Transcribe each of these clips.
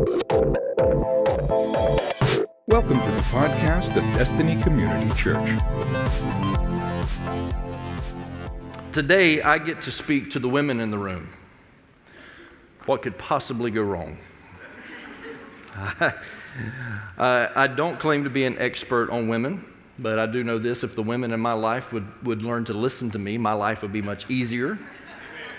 Welcome to the podcast of Destiny Community Church. Today, I get to speak to the women in the room. What could possibly go wrong? I don't claim to be an expert on women, but I do know this if the women in my life would, would learn to listen to me, my life would be much easier.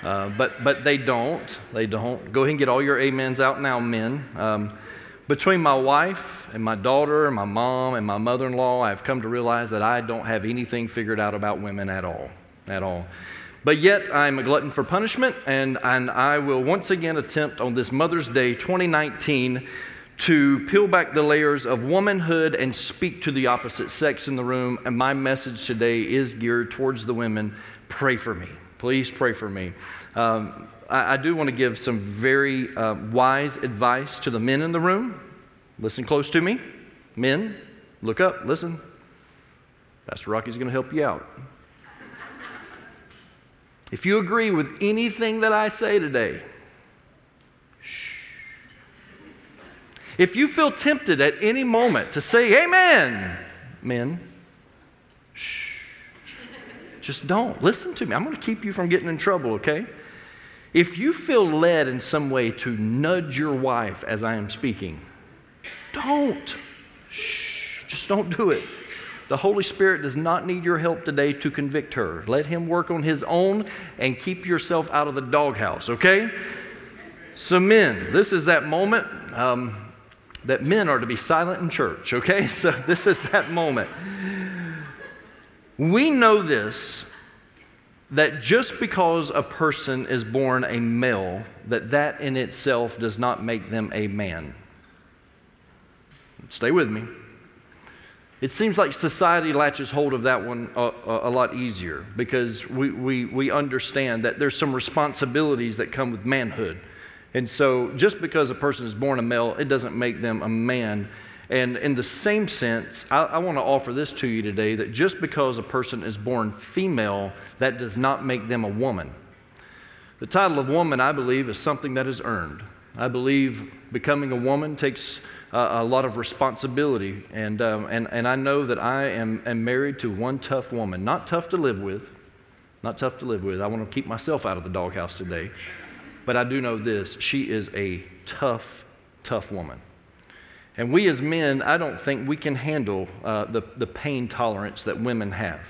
Uh, but, but they don't. They don't. Go ahead and get all your amens out now, men. Um, between my wife and my daughter and my mom and my mother in law, I've come to realize that I don't have anything figured out about women at all. At all. But yet, I'm a glutton for punishment, and, and I will once again attempt on this Mother's Day 2019 to peel back the layers of womanhood and speak to the opposite sex in the room. And my message today is geared towards the women. Pray for me. Please pray for me. Um, I, I, do want to give some very uh, wise advice to the men in the room. Listen close to me. Men, look up, listen. Pastor Rocky's going to help you out. If you agree with anything that I say today, shh. If you feel tempted at any moment to say amen, men. Just don't. Listen to me. I'm going to keep you from getting in trouble, okay? If you feel led in some way to nudge your wife as I am speaking, don't. Shh, just don't do it. The Holy Spirit does not need your help today to convict her. Let Him work on His own and keep yourself out of the doghouse, okay? So, men, this is that moment um, that men are to be silent in church, okay? So, this is that moment. We know this that just because a person is born a male, that that in itself does not make them a man. Stay with me. It seems like society latches hold of that one a, a, lot easier because we, we, we understand that there's some responsibilities that come with manhood. And so just because a person is born a male, it doesn't make them a man. And in the same sense, I, I want to offer this to you today that just because a person is born female, that does not make them a woman. The title of woman, I believe, is something that is earned. I believe becoming a woman takes uh, a lot of responsibility. And, um, and, and I know that I am, am married to one tough woman. Not tough to live with, not tough to live with. I want to keep myself out of the doghouse today. But I do know this she is a tough, tough woman. And we as men, I don't think we can handle uh, the, the pain tolerance that women have.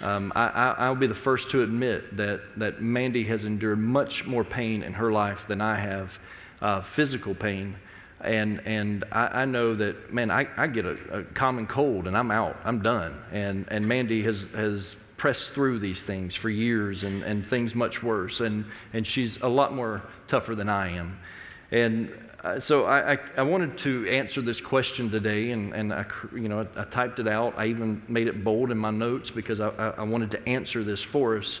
Um, I, will be the first to admit that, that Mandy has endured much more pain in her life than I have, uh, physical pain. And, and I, I know that, man, I, I get a, a, common cold and I'm out, I'm done. And, and Mandy has, has pressed through these things for years and, and things much worse. And, and she's a lot more tougher than I am. And uh, so I, I, I, wanted to answer this question today, and, and I, you know, I, I, typed it out. I even made it bold in my notes because I, I wanted to answer this for us.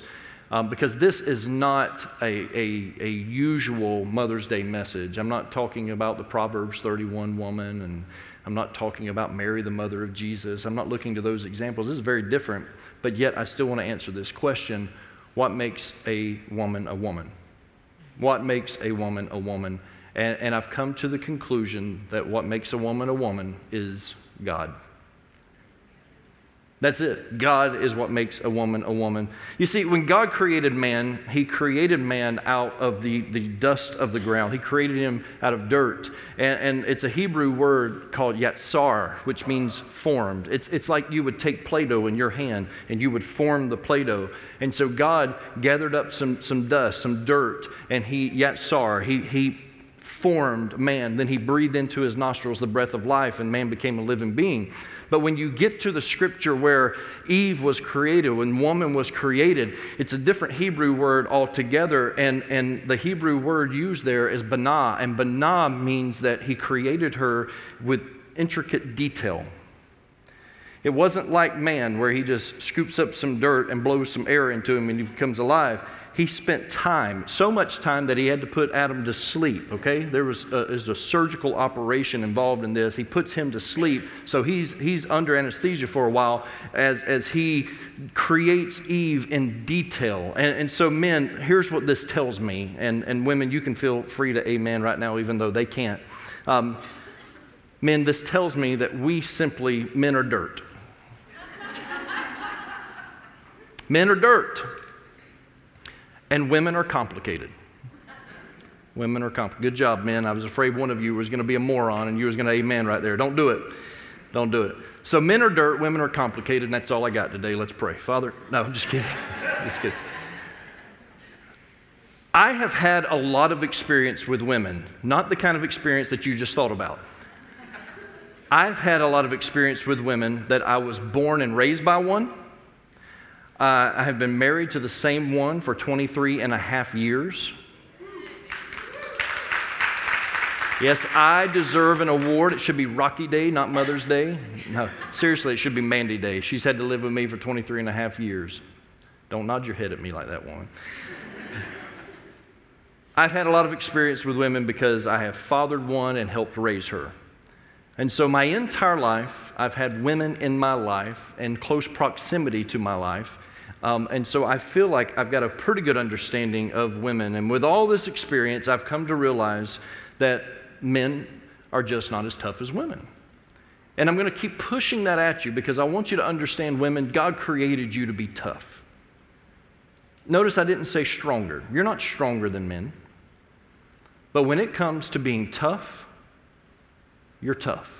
Um, because this is not a, a, a, usual Mother's Day message. I'm not talking about the Proverbs 31 woman, and I'm not talking about Mary, the mother of Jesus. I'm not looking to those examples. This is very different, but yet I still want to answer this question what makes a woman a woman? What makes a woman a woman? And, and I've come to the conclusion that what makes a woman a woman is God. That's it. God is what makes a woman a woman. You see, when God created man, He created man out of the, the dust of the ground. He created him out of dirt. And, and it's a Hebrew word called yatsar, which means formed. It's, it's like you would take Play Doh in your hand and you would form the Play Doh. And so God gathered up some, some dust, some dirt, and He, yatsar, He, he formed man. Then he breathed into his nostrils the breath of life, and man became a living being. But when you get to the scripture where Eve was created, when woman was created, it's a different Hebrew word altogether. And, and the Hebrew word used there is banah. And banah means that he created her with intricate detail. It wasn't like man, where he just scoops up some dirt and blows some air into him and he becomes alive he spent time, so much time that he had to put Adam to sleep, okay? There was a, a surgical operation involved in this. He puts him to sleep, so he's, he's under anesthesia for a while as, as he creates Eve in detail. And, and so, men, here's what this tells me, and, and women, you can feel free to amen right now, even though they can't. Um, men, this tells me that we simply, men are dirt. men are dirt. And women are complicated. Women are complicated. Good job, men. I was afraid one of you was going to be a moron and you was going to amen right there. Don't do it. Don't do it. So men are dirt, women are complicated, and that's all I got today. Let's pray. Father, no, I'm just kidding. just kidding. I have had a lot of experience with women, not the kind of experience that you just thought about. I've had a lot of experience with women that I was born and raised by one. Uh, I have been married to the same one for 23 and a half years. Yes, I deserve an award. It should be Rocky Day, not Mother's Day. No, seriously, it should be Mandy Day. She's had to live with me for 23 and a half years. Don't nod your head at me like that, woman. I've had a lot of experience with women because I have fathered one and helped raise her. And so, my entire life, I've had women in my life and close proximity to my life. Um, and so, I feel like I've got a pretty good understanding of women. And with all this experience, I've come to realize that men are just not as tough as women. And I'm going to keep pushing that at you because I want you to understand women, God created you to be tough. Notice I didn't say stronger. You're not stronger than men. But when it comes to being tough, you're tough.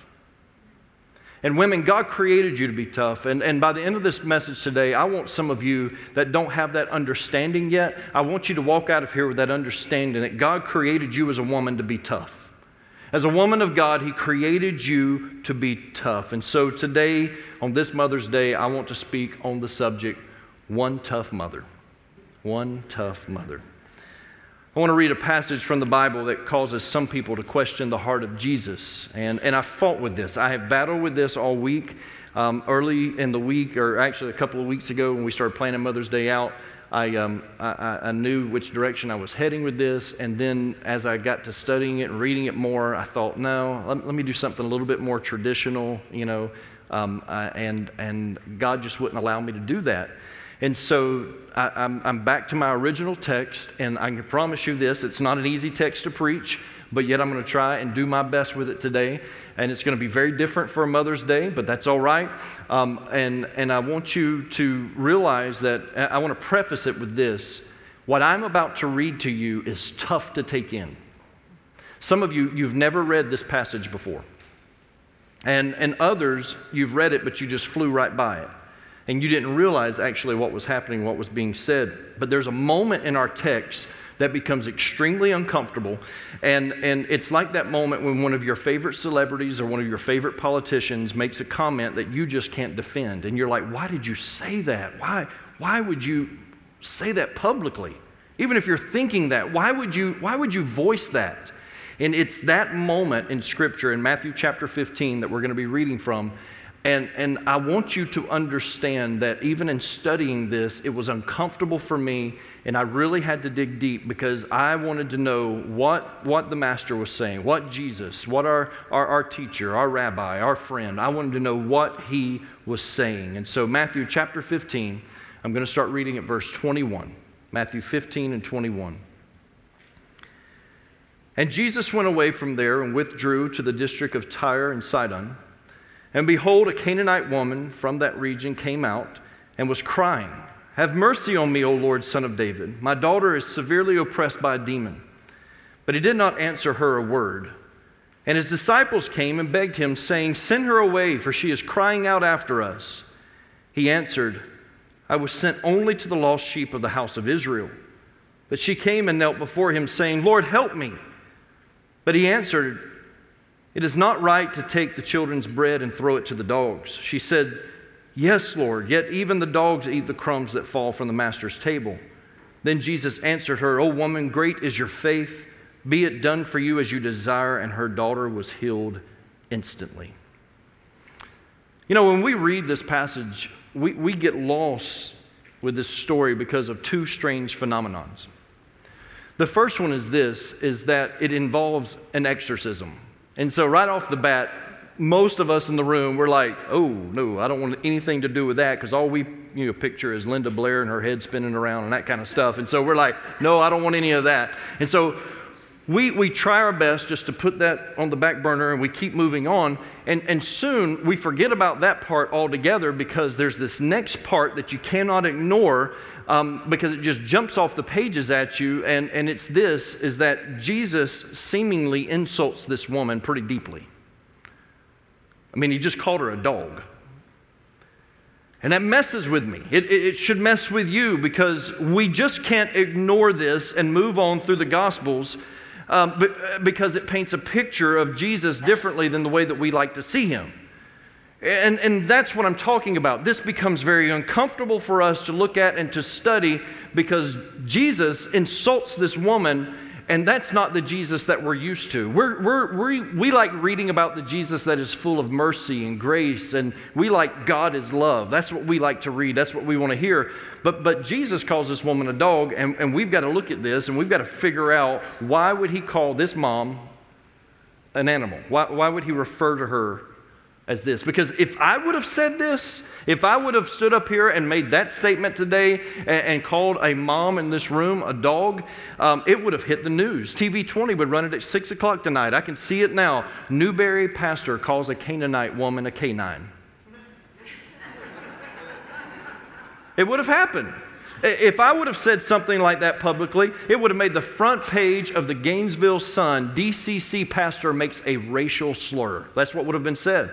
And women, God created you to be tough. And, and by the end of this message today, I want some of you that don't have that understanding yet, I want you to walk out of here with that understanding that God created you as a woman to be tough. As a woman of God, He created you to be tough. And so today, on this Mother's Day, I want to speak on the subject one tough mother. One tough mother. I want to read a passage from the Bible that causes some people to question the heart of Jesus. And, and I fought with this. I have battled with this all week. Um, early in the week, or actually a couple of weeks ago, when we started planning Mother's Day out, I, um, I, I, knew which direction I was heading with this. And then as I got to studying it and reading it more, I thought, no, let, let me do something a little bit more traditional, you know. Um, uh, and, and God just wouldn't allow me to do that. And so I, am back to my original text, and I can promise you this it's not an easy text to preach, but yet I'm going to try and do my best with it today and it's going to be very different for Mother's Day, but that's all right. Um, and, and I want you to realize that I want to preface it with this. What I'm about to read to you is tough to take in. Some of you, you've never read this passage before. And, and others, you've read it, but you just flew right by it. And you didn't realize actually what was happening, what was being said. But there's a moment in our text that becomes extremely uncomfortable. And, and it's like that moment when one of your favorite celebrities or one of your favorite politicians makes a comment that you just can't defend. And you're like, why did you say that? Why, why would you say that publicly? Even if you're thinking that, why would you, why would you voice that? And it's that moment in Scripture in Matthew chapter 15 that we're going to be reading from and, and I want you to understand that even in studying this, it was uncomfortable for me, and I really had to dig deep because I wanted to know what, what the Master was saying, what Jesus, what our, our, our teacher, our rabbi, our friend, I wanted to know what he was saying. And so, Matthew chapter 15, I'm going to start reading at verse 21. Matthew 15 and 21. And Jesus went away from there and withdrew to the district of Tyre and Sidon. And behold, a Canaanite woman from that region came out and was crying, Have mercy on me, O Lord, son of David. My daughter is severely oppressed by a demon. But he did not answer her a word. And his disciples came and begged him, saying, Send her away, for she is crying out after us. He answered, I was sent only to the lost sheep of the house of Israel. But she came and knelt before him, saying, Lord, help me. But he answered, it is not right to take the children's bread and throw it to the dogs. She said, Yes, Lord, yet even the dogs eat the crumbs that fall from the master's table. Then Jesus answered her, O woman, great is your faith. Be it done for you as you desire. And her daughter was healed instantly. You know, when we read this passage, we, we get lost with this story because of two strange phenomenons. The first one is this is that it involves an exorcism. And so, right off the bat, most of us in the room, we're like, oh, no, I don't want anything to do with that because all we you know, picture is Linda Blair and her head spinning around and that kind of stuff. And so we're like, no, I don't want any of that. And so we, we try our best just to put that on the back burner and we keep moving on. And, and soon we forget about that part altogether because there's this next part that you cannot ignore um, because it just jumps off the pages at you. And, and it's this is that Jesus seemingly insults this woman pretty deeply. I mean, he just called her a dog. And that messes with me. It, it, it, should mess with you because we just can't ignore this and move on through the Gospels um, because it paints a picture of Jesus differently than the way that we like to see him. And, and that's what I'm talking about. This becomes very uncomfortable for us to look at and to study because Jesus insults this woman and that's not the Jesus that we're used to. We're, we're, we we like reading about the Jesus that is full of mercy and grace, and we like God is love. That's what we like to read. That's what we want to hear. But, but Jesus calls this woman a dog, and, and we've got to look at this and we've got to figure out why would he call this mom an animal? Why, why would he refer to her as this. Because if I would have said this, if I would have stood up here and made that statement today and, and called a mom in this room a dog, um, it would have hit the news. TV 20 would run it at 6 o'clock tonight. I can see it now. Newberry pastor calls a Canaanite woman a canine. it would have happened. If I would have said something like that publicly, it would have made the front page of the Gainesville Sun. DCC pastor makes a racial slur. That's what would have been said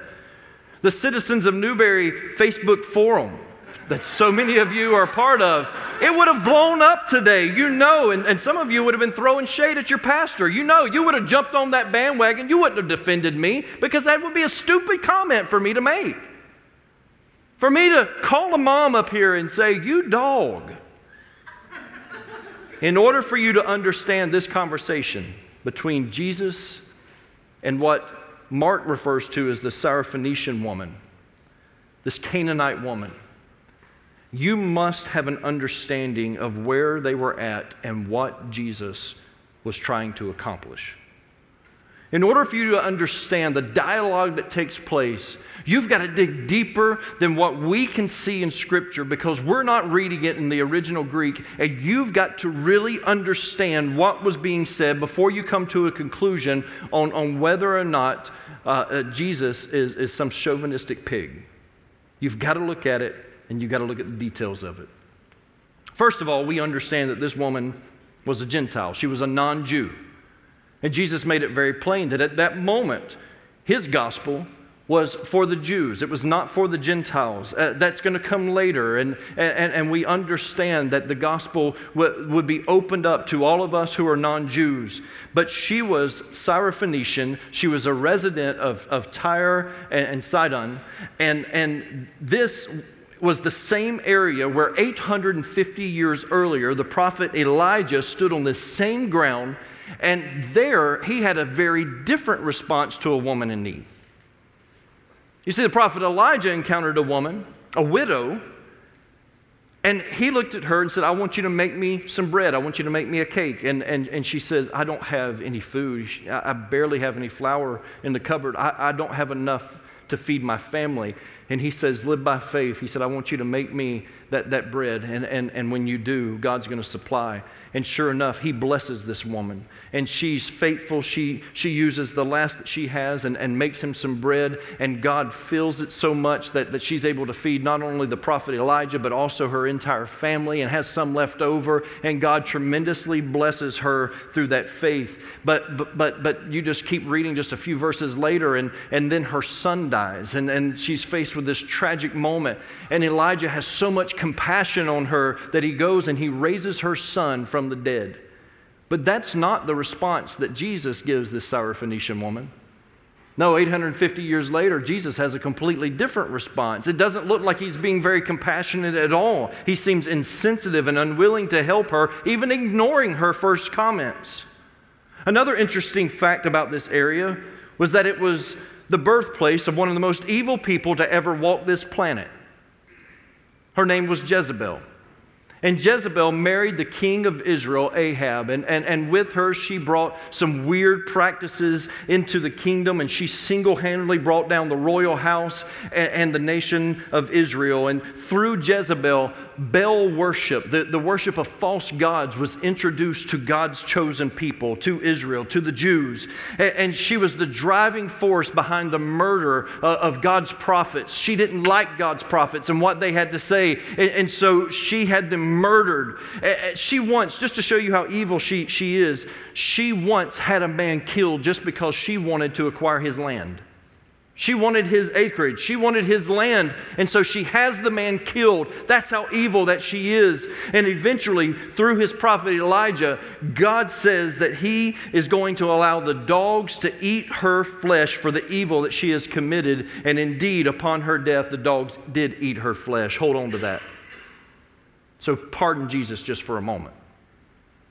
the Citizens of Newberry Facebook forum that so many of you are part of, it would have blown up today. You know, and, and some of you would have been throwing shade at your pastor. You know, you would have jumped on that bandwagon. You wouldn't have defended me because that would be a stupid comment for me to make. For me to call a mom up here and say, You dog. In order for you to understand this conversation between Jesus and what Mark refers to as the Syrophoenician woman, this Canaanite woman. You must have an understanding of where they were at and what Jesus was trying to accomplish. In order for you to understand the dialogue that takes place, you've got to dig deeper than what we can see in Scripture because we're not reading it in the original Greek. And you've got to really understand what was being said before you come to a conclusion on, on whether or not uh, uh, Jesus is, is some chauvinistic pig. You've got to look at it and you've got to look at the details of it. First of all, we understand that this woman was a Gentile, she was a non Jew. And Jesus made it very plain that at that moment, his gospel was for the Jews. It was not for the Gentiles. Uh, that's going to come later. And, and, and we understand that the gospel w- would be opened up to all of us who are non Jews. But she was Syrophoenician. She was a resident of, of Tyre and, and Sidon. And, and this was the same area where 850 years earlier, the prophet Elijah stood on this same ground and there, he had a very different response to a woman in need. You see, the prophet Elijah encountered a woman, a widow, and he looked at her and said, I want you to make me some bread. I want you to make me a cake. And, and, and she says, I don't have any food. I, barely have any flour in the cupboard. I, I don't have enough to feed my family. And he says, Live by faith. He said, I want you to make me that, that bread. And, and, and when you do, God's going to supply. And sure enough, he blesses this woman. And she's faithful. She, she uses the last that she has and, and makes him some bread. And God fills it so much that, that she's able to feed not only the prophet Elijah, but also her entire family and has some left over. And God tremendously blesses her through that faith. But, but, but, but you just keep reading just a few verses later, and, and then her son dies. And, and she's faced with this tragic moment. And Elijah has so much compassion on her that he goes and he raises her son from from the dead. But that's not the response that Jesus gives this Syrophoenician woman. No, 850 years later, Jesus has a completely different response. It doesn't look like he's being very compassionate at all. He seems insensitive and unwilling to help her, even ignoring her first comments. Another interesting fact about this area was that it was the birthplace of one of the most evil people to ever walk this planet. Her name was Jezebel. And Jezebel married the king of Israel, Ahab, and, and, and with her she brought some weird practices into the kingdom, and she single handedly brought down the royal house and, and the nation of Israel. And through Jezebel, Baal worship, the, the worship of false gods, was introduced to God's chosen people, to Israel, to the Jews. And, and she was the driving force behind the murder uh, of God's prophets. She didn't like God's prophets and what they had to say. And, and so she had them murdered. She once, just to show you how evil she, she is, she once had a man killed just because she wanted to acquire his land. She wanted his acreage. She wanted his land. And so she has the man killed. That's how evil that she is. And eventually, through his prophet Elijah, God says that he is going to allow the dogs to eat her flesh for the evil that she has committed. And indeed, upon her death, the dogs did eat her flesh. Hold on to that. So pardon Jesus just for a moment.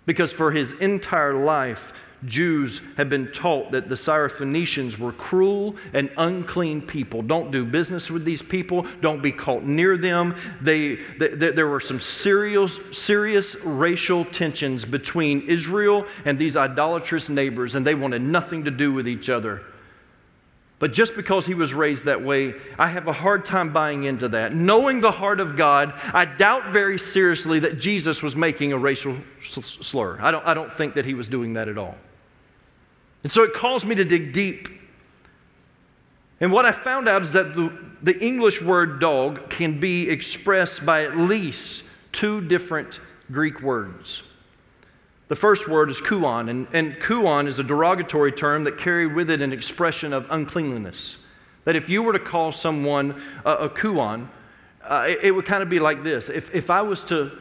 Because for his entire life, Jews have been taught that the Syrophoenicians were cruel and unclean people. Don't do business with these people. Don't be caught near them. They, they, they, there were some serious, serious racial tensions between Israel and these idolatrous neighbors, and they wanted nothing to do with each other. But just because he was raised that way, I have a hard time buying into that. Knowing the heart of God, I doubt very seriously that Jesus was making a racial slur. I don't, I don't think that he was doing that at all. And so it calls me to dig deep. And what I found out is that the, the English word dog can be expressed by at least two different Greek words. The first word is kuon, and, and kuon is a derogatory term that carried with it an expression of uncleanliness. That if you were to call someone a, a kuon, uh, it, it, would kind of be like this. If, if I was to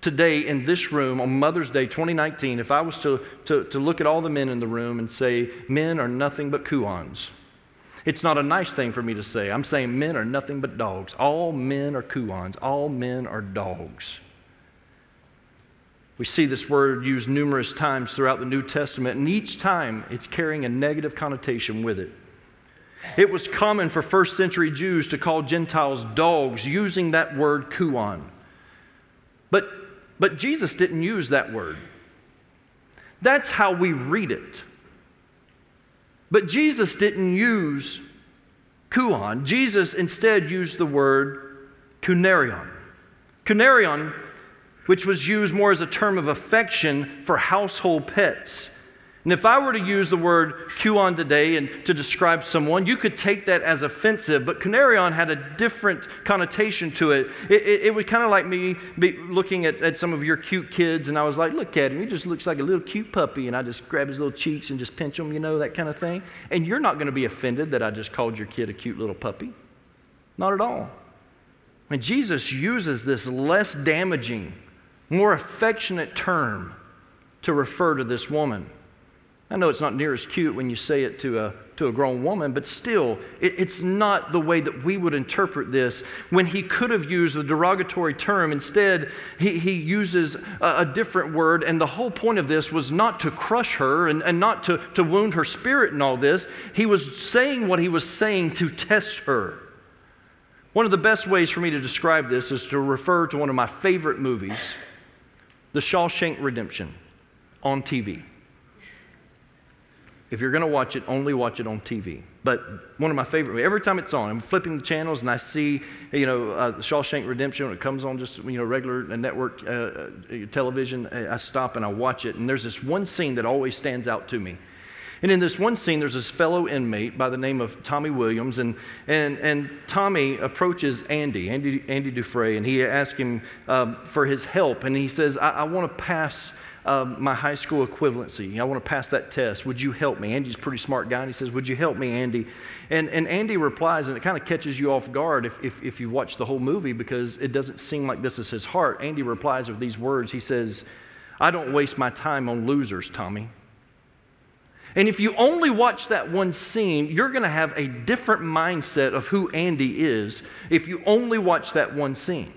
today in this room on Mother's Day 2019, if I was to, to, to look at all the men in the room and say, men are nothing but kuons, it's not a nice thing for me to say. I'm saying men are nothing but dogs. All men are kuons, all men are dogs. We see this word used numerous times throughout the New Testament, and each time it's carrying a negative connotation with it. It was common for first century Jews to call Gentiles dogs using that word kuon. But but Jesus didn't use that word. That's how we read it. But Jesus didn't use kuon. Jesus instead used the word kunarion. Kunarion, which was used more as a term of affection for household pets. And if I were to use the word kuon today and to describe someone, you could take that as offensive, but kunarion had a different connotation to it. It, it, it would kind of like me looking at, at some of your cute kids, and I was like, look at him, he just looks like a little cute puppy, and I just grab his little cheeks and just pinch him, you know, that kind of thing. And you're not going to be offended that I just called your kid a cute little puppy. Not at all. And Jesus uses this less damaging, more affectionate term to refer to this woman. I know it's not near as cute when you say it to a, to a grown woman, but still, it, it's not the way that we would interpret this. When he could have used the derogatory term, instead, he, he uses a, a, different word. And the whole point of this was not to crush her and, and not to, to wound her spirit and all this. He was saying what he was saying to test her. One of the best ways for me to describe this is to refer to one of my favorite movies, The Shawshank Redemption, on TV. If you're going to watch it, only watch it on TV. But one of my favorite, every time it's on, I'm flipping the channels and I see, you know, uh, Shawshank Redemption when it comes on just, you know, regular network uh, uh, television. I stop and I watch it. And there's this one scene that always stands out to me. And in this one scene, there's this fellow inmate by the name of Tommy Williams, and, and, and Tommy approaches Andy, Andy, Andy Dufresne, and he asks him um, for his help. And he says, I, I want to pass uh, my high school equivalency. I want to pass that test. Would you help me? Andy's a pretty smart guy, and he says, Would you help me, Andy? And, and Andy replies, and it kind of catches you off guard if, if, if you watch the whole movie because it doesn't seem like this is his heart. Andy replies with these words He says, I don't waste my time on losers, Tommy. And if you only watch that one scene, you're going to have a different mindset of who Andy is if you only watch that one scene.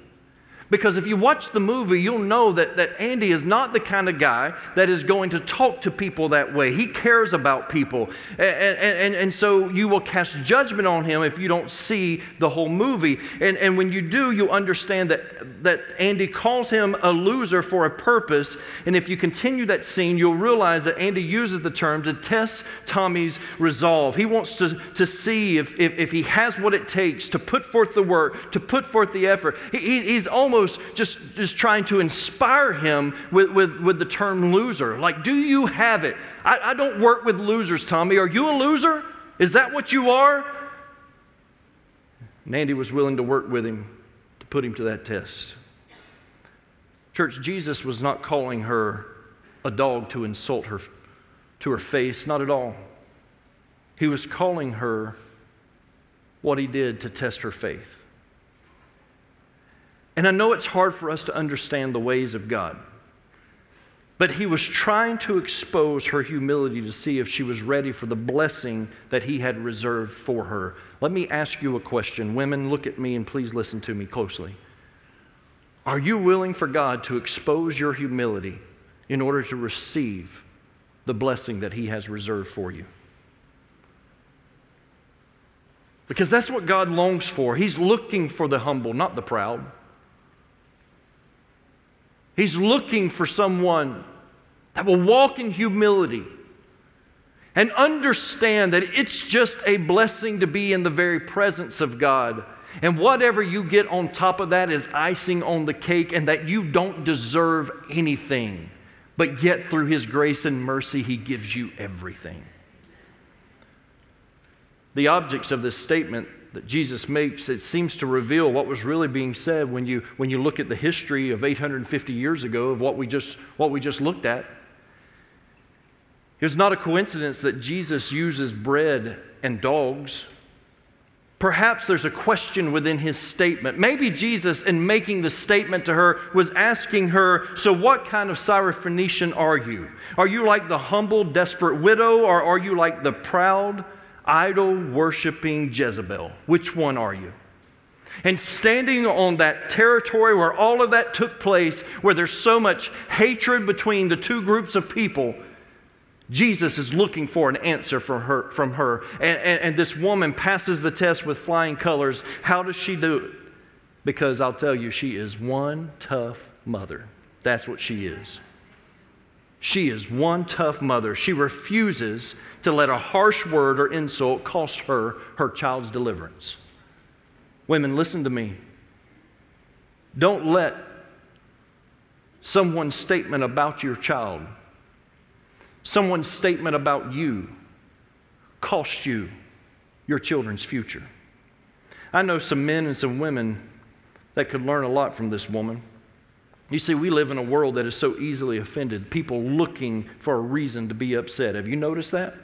Because if you watch the movie, you'll know that, that Andy is not the kind of guy that is going to talk to people that way. He cares about people. And, and, and so you will cast judgment on him if you don't see the whole movie. And, and when you do, you understand that, that Andy calls him a loser for a purpose. And if you continue that scene, you'll realize that Andy uses the term to test Tommy's resolve. He wants to, to see if, if, if he has what it takes to put forth the work, to put forth the effort. He, he's almost just, just trying to inspire him with, with, with the term loser. Like, do you have it? I, I don't work with losers, Tommy. Are you a loser? Is that what you are? Andy was willing to work with him to put him to that test. Church, Jesus was not calling her a dog to insult her to her face, not at all. He was calling her what he did to test her faith. And I know it's hard for us to understand the ways of God. But he was trying to expose her humility to see if she was ready for the blessing that he had reserved for her. Let me ask you a question. Women, look at me and please listen to me closely. Are you willing for God to expose your humility in order to receive the blessing that he has reserved for you? Because that's what God longs for. He's looking for the humble, not the proud. He's looking for someone that will walk in humility and understand that it's just a blessing to be in the very presence of God. And whatever you get on top of that is icing on the cake, and that you don't deserve anything. But yet, through His grace and mercy, He gives you everything. The objects of this statement that Jesus makes, it seems to reveal what was really being said when you, when you look at the history of 850 years ago of what we just, what we just looked at. It's not a coincidence that Jesus uses bread and dogs. Perhaps there's a question within his statement. Maybe Jesus, in making the statement to her, was asking her, So, what kind of Syrophoenician are you? Are you like the humble, desperate widow, or are you like the proud, idol worshiping Jezebel. Which one are you? And standing on that territory where all of that took place, where there's so much hatred between the two groups of people, Jesus is looking for an answer from her. From her. And, and, and this woman passes the test with flying colors. How does she do it? Because I'll tell you, she is one tough mother. That's what she is. She is one tough mother. She refuses to let a harsh word or insult cost her her child's deliverance. Women, listen to me. Don't let someone's statement about your child, someone's statement about you, cost you your children's future. I know some men and some women that could learn a lot from this woman. You see, we live in a world that is so easily offended, people looking for a reason to be upset. Have you noticed that?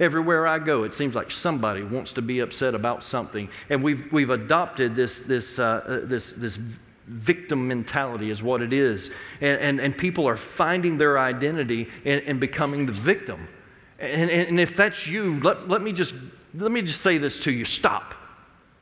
Everywhere I go, it seems like somebody wants to be upset about something. And we've, we've adopted this, this, uh, uh, this, this victim mentality, is what it is. And, and, and people are finding their identity and, becoming the victim. And, and if that's you, let, let, me just, let me just say this to you stop.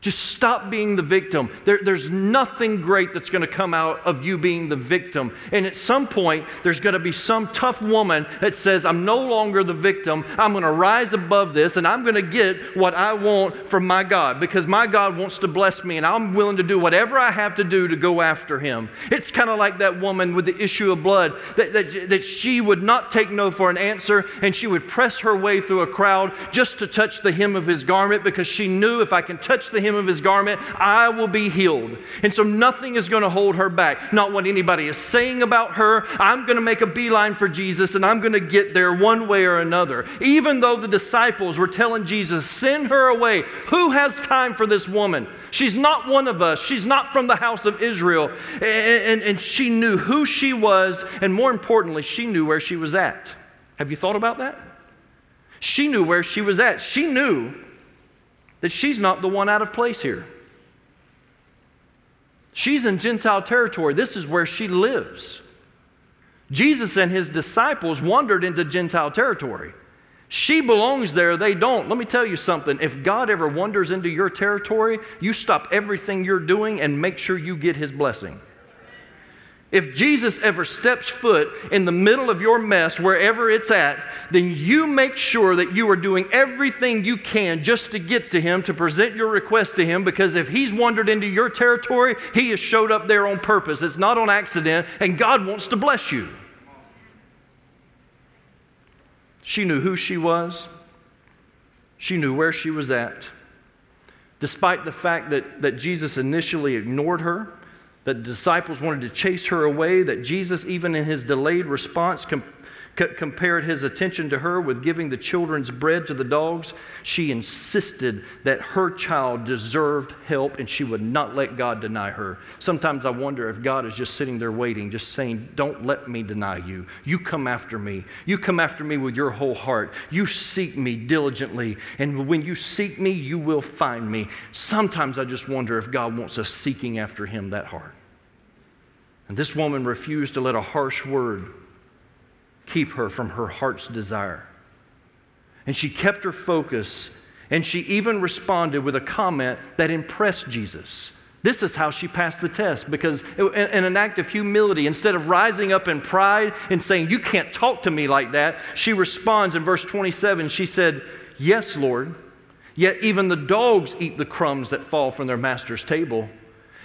Just stop being the victim. There, there's nothing great that's going to come out of you being the victim. And at some point, there's going to be some tough woman that says, I'm no longer the victim. I'm going to rise above this and I'm going to get what I want from my God because my God wants to bless me and I'm willing to do whatever I have to do to go after him. It's kind of like that woman with the issue of blood that, that, that she would not take no for an answer and she would press her way through a crowd just to touch the hem of his garment because she knew if I can touch the hem hem of his garment, I will be healed. And so nothing is going to hold her back. Not what anybody is saying about her. I'm going to make a beeline for Jesus and I'm going to get there one way or another. Even though the disciples were telling Jesus, send her away. Who has time for this woman? She's not one of us. She's not from the house of Israel. And, and, and she knew who she was, and more importantly, she knew where she was at. Have you thought about that? She knew where she was at. She knew that she's not the one out of place here. She's in Gentile territory. This is where she lives. Jesus and his disciples wandered into Gentile territory. She belongs there, they don't. Let me tell you something. If God ever wanders into your territory, you stop everything you're doing and make sure you get his blessing. If Jesus ever steps foot in the middle of your mess, wherever it's at, then you make sure that you are doing everything you can just to get to Him, to present your request to Him, because if He's wandered into your territory, He has showed up there on purpose. It's not on accident, and God wants to bless you. She knew who she was, she knew where she was at. Despite the fact that, that Jesus initially ignored her, that the disciples wanted to chase her away, that Jesus, even in his delayed response, compared his attention to her with giving the children's bread to the dogs. She insisted that her child deserved help and she would not let God deny her. Sometimes I wonder if God is just sitting there waiting, just saying, Don't let me deny you. You come after me. You come after me with your whole heart. You seek me diligently. And when you seek me, you will find me. Sometimes I just wonder if God wants us seeking after him that hard. And this woman refused to let a harsh word keep her from her heart's desire. And she kept her focus, and she even responded with a comment that impressed Jesus. This is how she passed the test because, in an act of humility, instead of rising up in pride and saying, You can't talk to me like that, she responds in verse 27. She said, Yes, Lord, yet even the dogs eat the crumbs that fall from their master's table.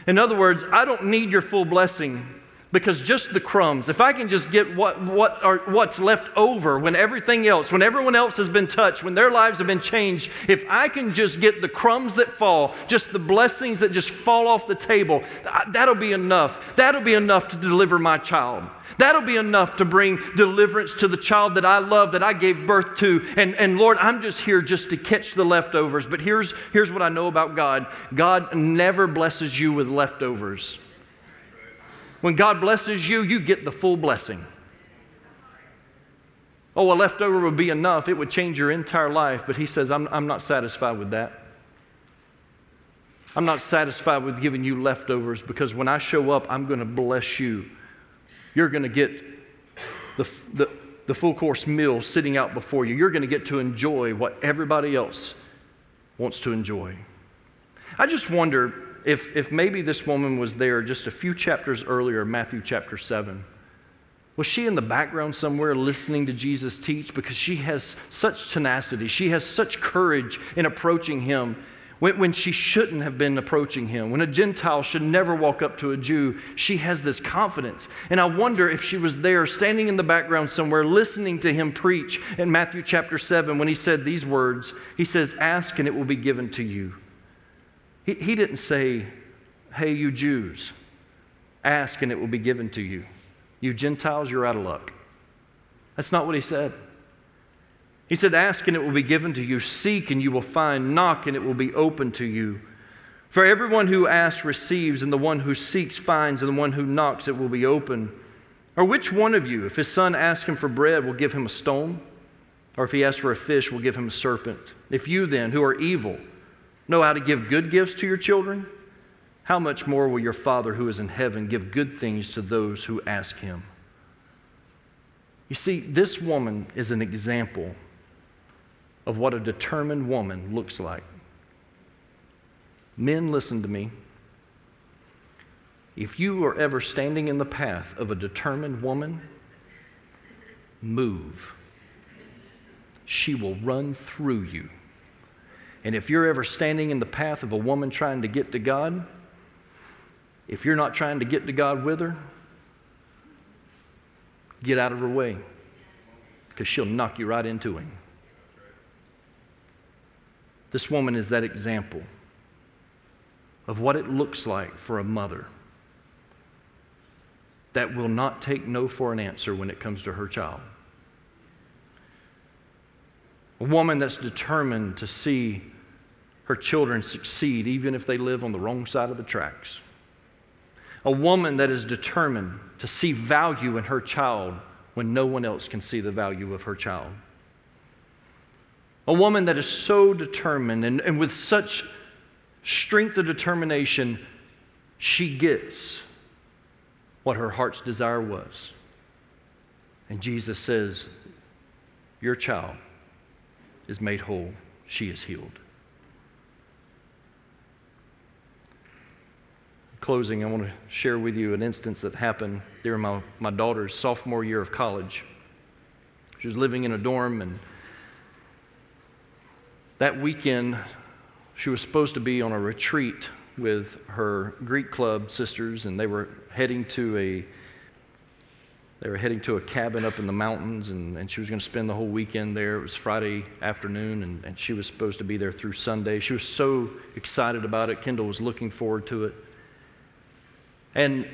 In other words, I don't need your full blessing because just the crumbs if i can just get what, what are, what's left over when everything else when everyone else has been touched when their lives have been changed if i can just get the crumbs that fall just the blessings that just fall off the table that'll be enough. That'll be enough to deliver my child. That'll be enough to bring deliverance to the child that i love that i gave birth to. And, and lord i'm just here just to catch the leftovers. But here's here's what i know about god. God never blesses you with leftovers when God blesses you, you get the full blessing. Oh, a leftover would be enough. It would change your entire life. But he says, I'm, I'm not satisfied with that. I'm not satisfied with giving you leftovers because when I show up, I'm going to bless you. You're going to get the, the, the full course meal sitting out before you. You're going to get to enjoy what everybody else wants to enjoy. I just wonder if, if maybe this woman was there just a few chapters earlier, Matthew chapter 7, was she in the background somewhere listening to Jesus teach? Because she has such tenacity, she has such courage in approaching him when, when she shouldn't have been approaching him. When a Gentile should never walk up to a Jew, she has this confidence. And I wonder if she was there standing in the background somewhere listening to him preach in Matthew chapter 7 when he said these words He says, Ask and it will be given to you. He, he didn't say, Hey, you Jews, ask and it will be given to you. You Gentiles, you're out of luck. That's not what he said. He said, Ask and it will be given to you. Seek and you will find. Knock and it will be open to you. For everyone who asks receives, and the one who seeks finds, and the one who knocks it will be open. Or which one of you, if his son asks him for bread, will give him a stone? Or if he asks for a fish, will give him a serpent? If you then, who are evil, know how to give good gifts to your children, how much more will your Father who is in heaven give good things to those who ask him? You see, this woman is an example of what a determined woman looks like. Men, listen to me. If you are ever standing in the path of a determined woman, move. She will run through you. And if you're ever standing in the path of a woman trying to get to God, if you're not trying to get to God with her, get out of her way because she'll knock you right into Him. This woman is that example of what it looks like for a mother that will not take no for an answer when it comes to her child. A woman that's determined to see her children succeed even if they live on the wrong side of the tracks. A woman that is determined to see value in her child when no one else can see the value of her child. A woman that is so determined and, and with such strength of determination, she gets what her heart's desire was. And Jesus says, Your child is made whole, she is healed. closing, I want to share with you an instance that happened during my, my daughter's sophomore year of college. She was living in a dorm, and that weekend, she was supposed to be on a retreat with her Greek club sisters, and they were heading to a they were heading to a cabin up in the mountains, and, and she was going to spend the whole weekend there. It was Friday afternoon, and, and she was supposed to be there through Sunday. She was so excited about it. Kendall was looking forward to it. And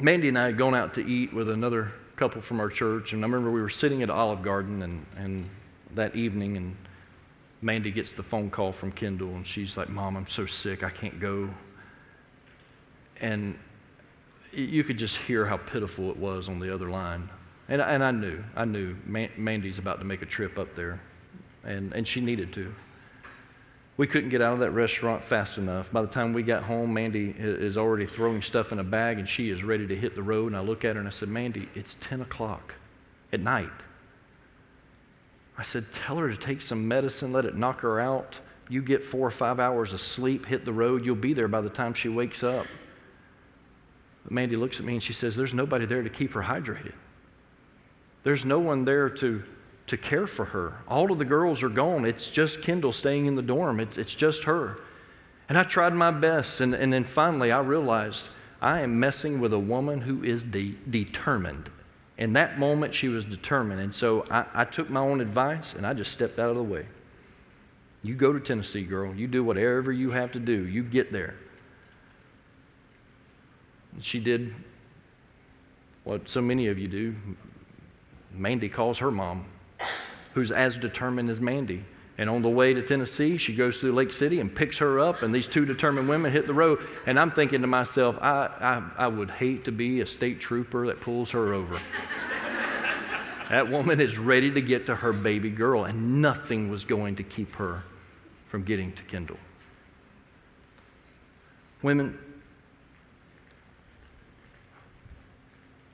Mandy and I had gone out to eat with another couple from our church, and I remember we were sitting at Olive Garden and, and that evening, and Mandy gets the phone call from Kendall, and she's like, Mom, I'm so sick, I can't go. And you could just hear how pitiful it was on the other line. And, and I knew, I knew Mandy's about to make a trip up there, and, and she needed to. We couldn't get out of that restaurant fast enough. By the time we got home, Mandy is already throwing stuff in a bag, and she is ready to hit the road. And I look at her and I said, Mandy, it's 10 o'clock at night. I said, Tell her to take some medicine, let it knock her out. You get four or five hours of sleep, hit the road, you'll be there by the time she wakes up. Mandy looks at me and she says, There's nobody there to keep her hydrated. There's no one there to, to care for her. All of the girls are gone. It's just Kendall staying in the dorm, it's, it's just her. And I tried my best, and, and then finally I realized I am messing with a woman who is de- determined. In that moment, she was determined. And so I, I took my own advice and I just stepped out of the way. You go to Tennessee, girl. You do whatever you have to do. You get there. She did what so many of you do. Mandy calls her mom, who's as determined as Mandy. And on the way to Tennessee, she goes through Lake City and picks her up, and these two determined women hit the road. And I'm thinking to myself, I, I, I would hate to be a state trooper that pulls her over. that woman is ready to get to her baby girl, and nothing was going to keep her from getting to Kendall. Women,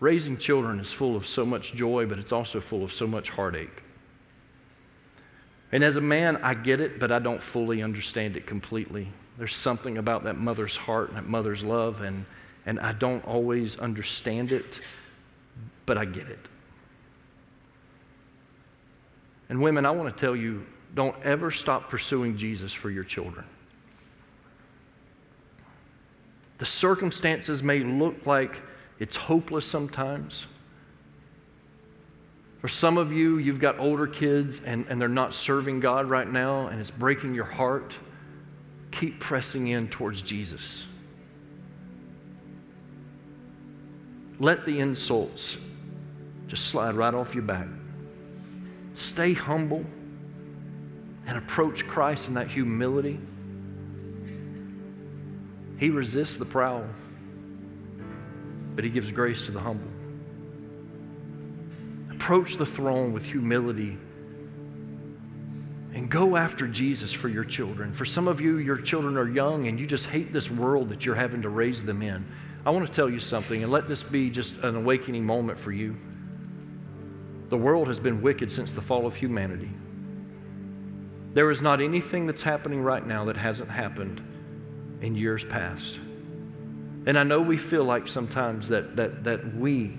raising children is full of so much joy, but it's also full of so much heartache. And as a man, I get it, but I don't fully understand it completely. There's something about that mother's heart and that mother's love, and, and I don't always understand it, but I get it. And women, I want to tell you don't ever stop pursuing Jesus for your children. The circumstances may look like it's hopeless sometimes. For some of you, you've got older kids and, and they're not serving God right now and it's breaking your heart. Keep pressing in towards Jesus. Let the insults just slide right off your back. Stay humble and approach Christ in that humility. He resists the proud, but He gives grace to the humble approach the throne with humility and go after Jesus for your children. For some of you, your children are young and you just hate this world that you're having to raise them in. I want to tell you something, and let this be just an awakening moment for you. The world has been wicked since the fall of humanity. There is not anything that's happening right now that hasn't happened in years past. And I know we feel like sometimes that, that, that we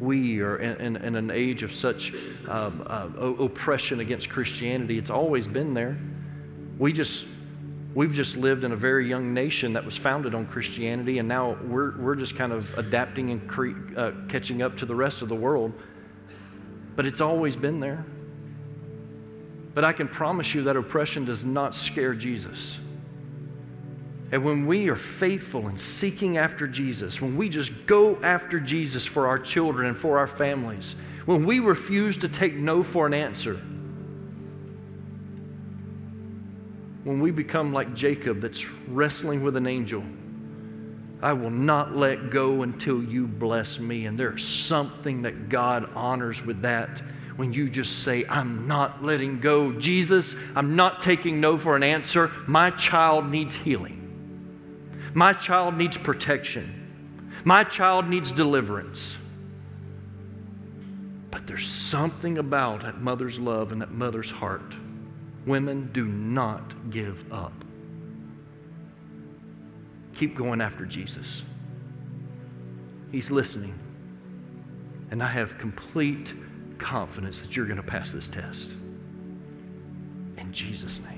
we are in, in, in an age of such um, uh, oppression against Christianity. It's always been there. We just we've just lived in a very young nation that was founded on Christianity, and now we're, we're just kind of adapting and cre- uh, catching up to the rest of the world. But it's always been there. But I can promise you that oppression does not scare Jesus. And when we are faithful in seeking after Jesus, when we just go after Jesus for our children and for our families, when we refuse to take no for an answer, when we become like Jacob that's wrestling with an angel, I will not let go until you bless me. And there's something that God honors with that when you just say, I'm not letting go. Jesus, I'm not taking no for an answer. My child needs healing. My child needs protection. My child needs deliverance. But there's something about that mother's love and that mother's heart. Women do not give up. Keep going after Jesus. He's listening. And I have complete confidence that you're going to pass this test. In Jesus' name.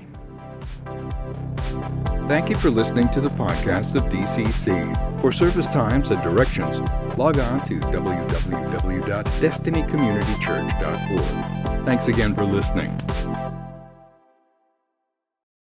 Thank you for listening to the podcast of DCC. For service times and directions, log on to www.destinycommunitychurch.org. Thanks again for listening.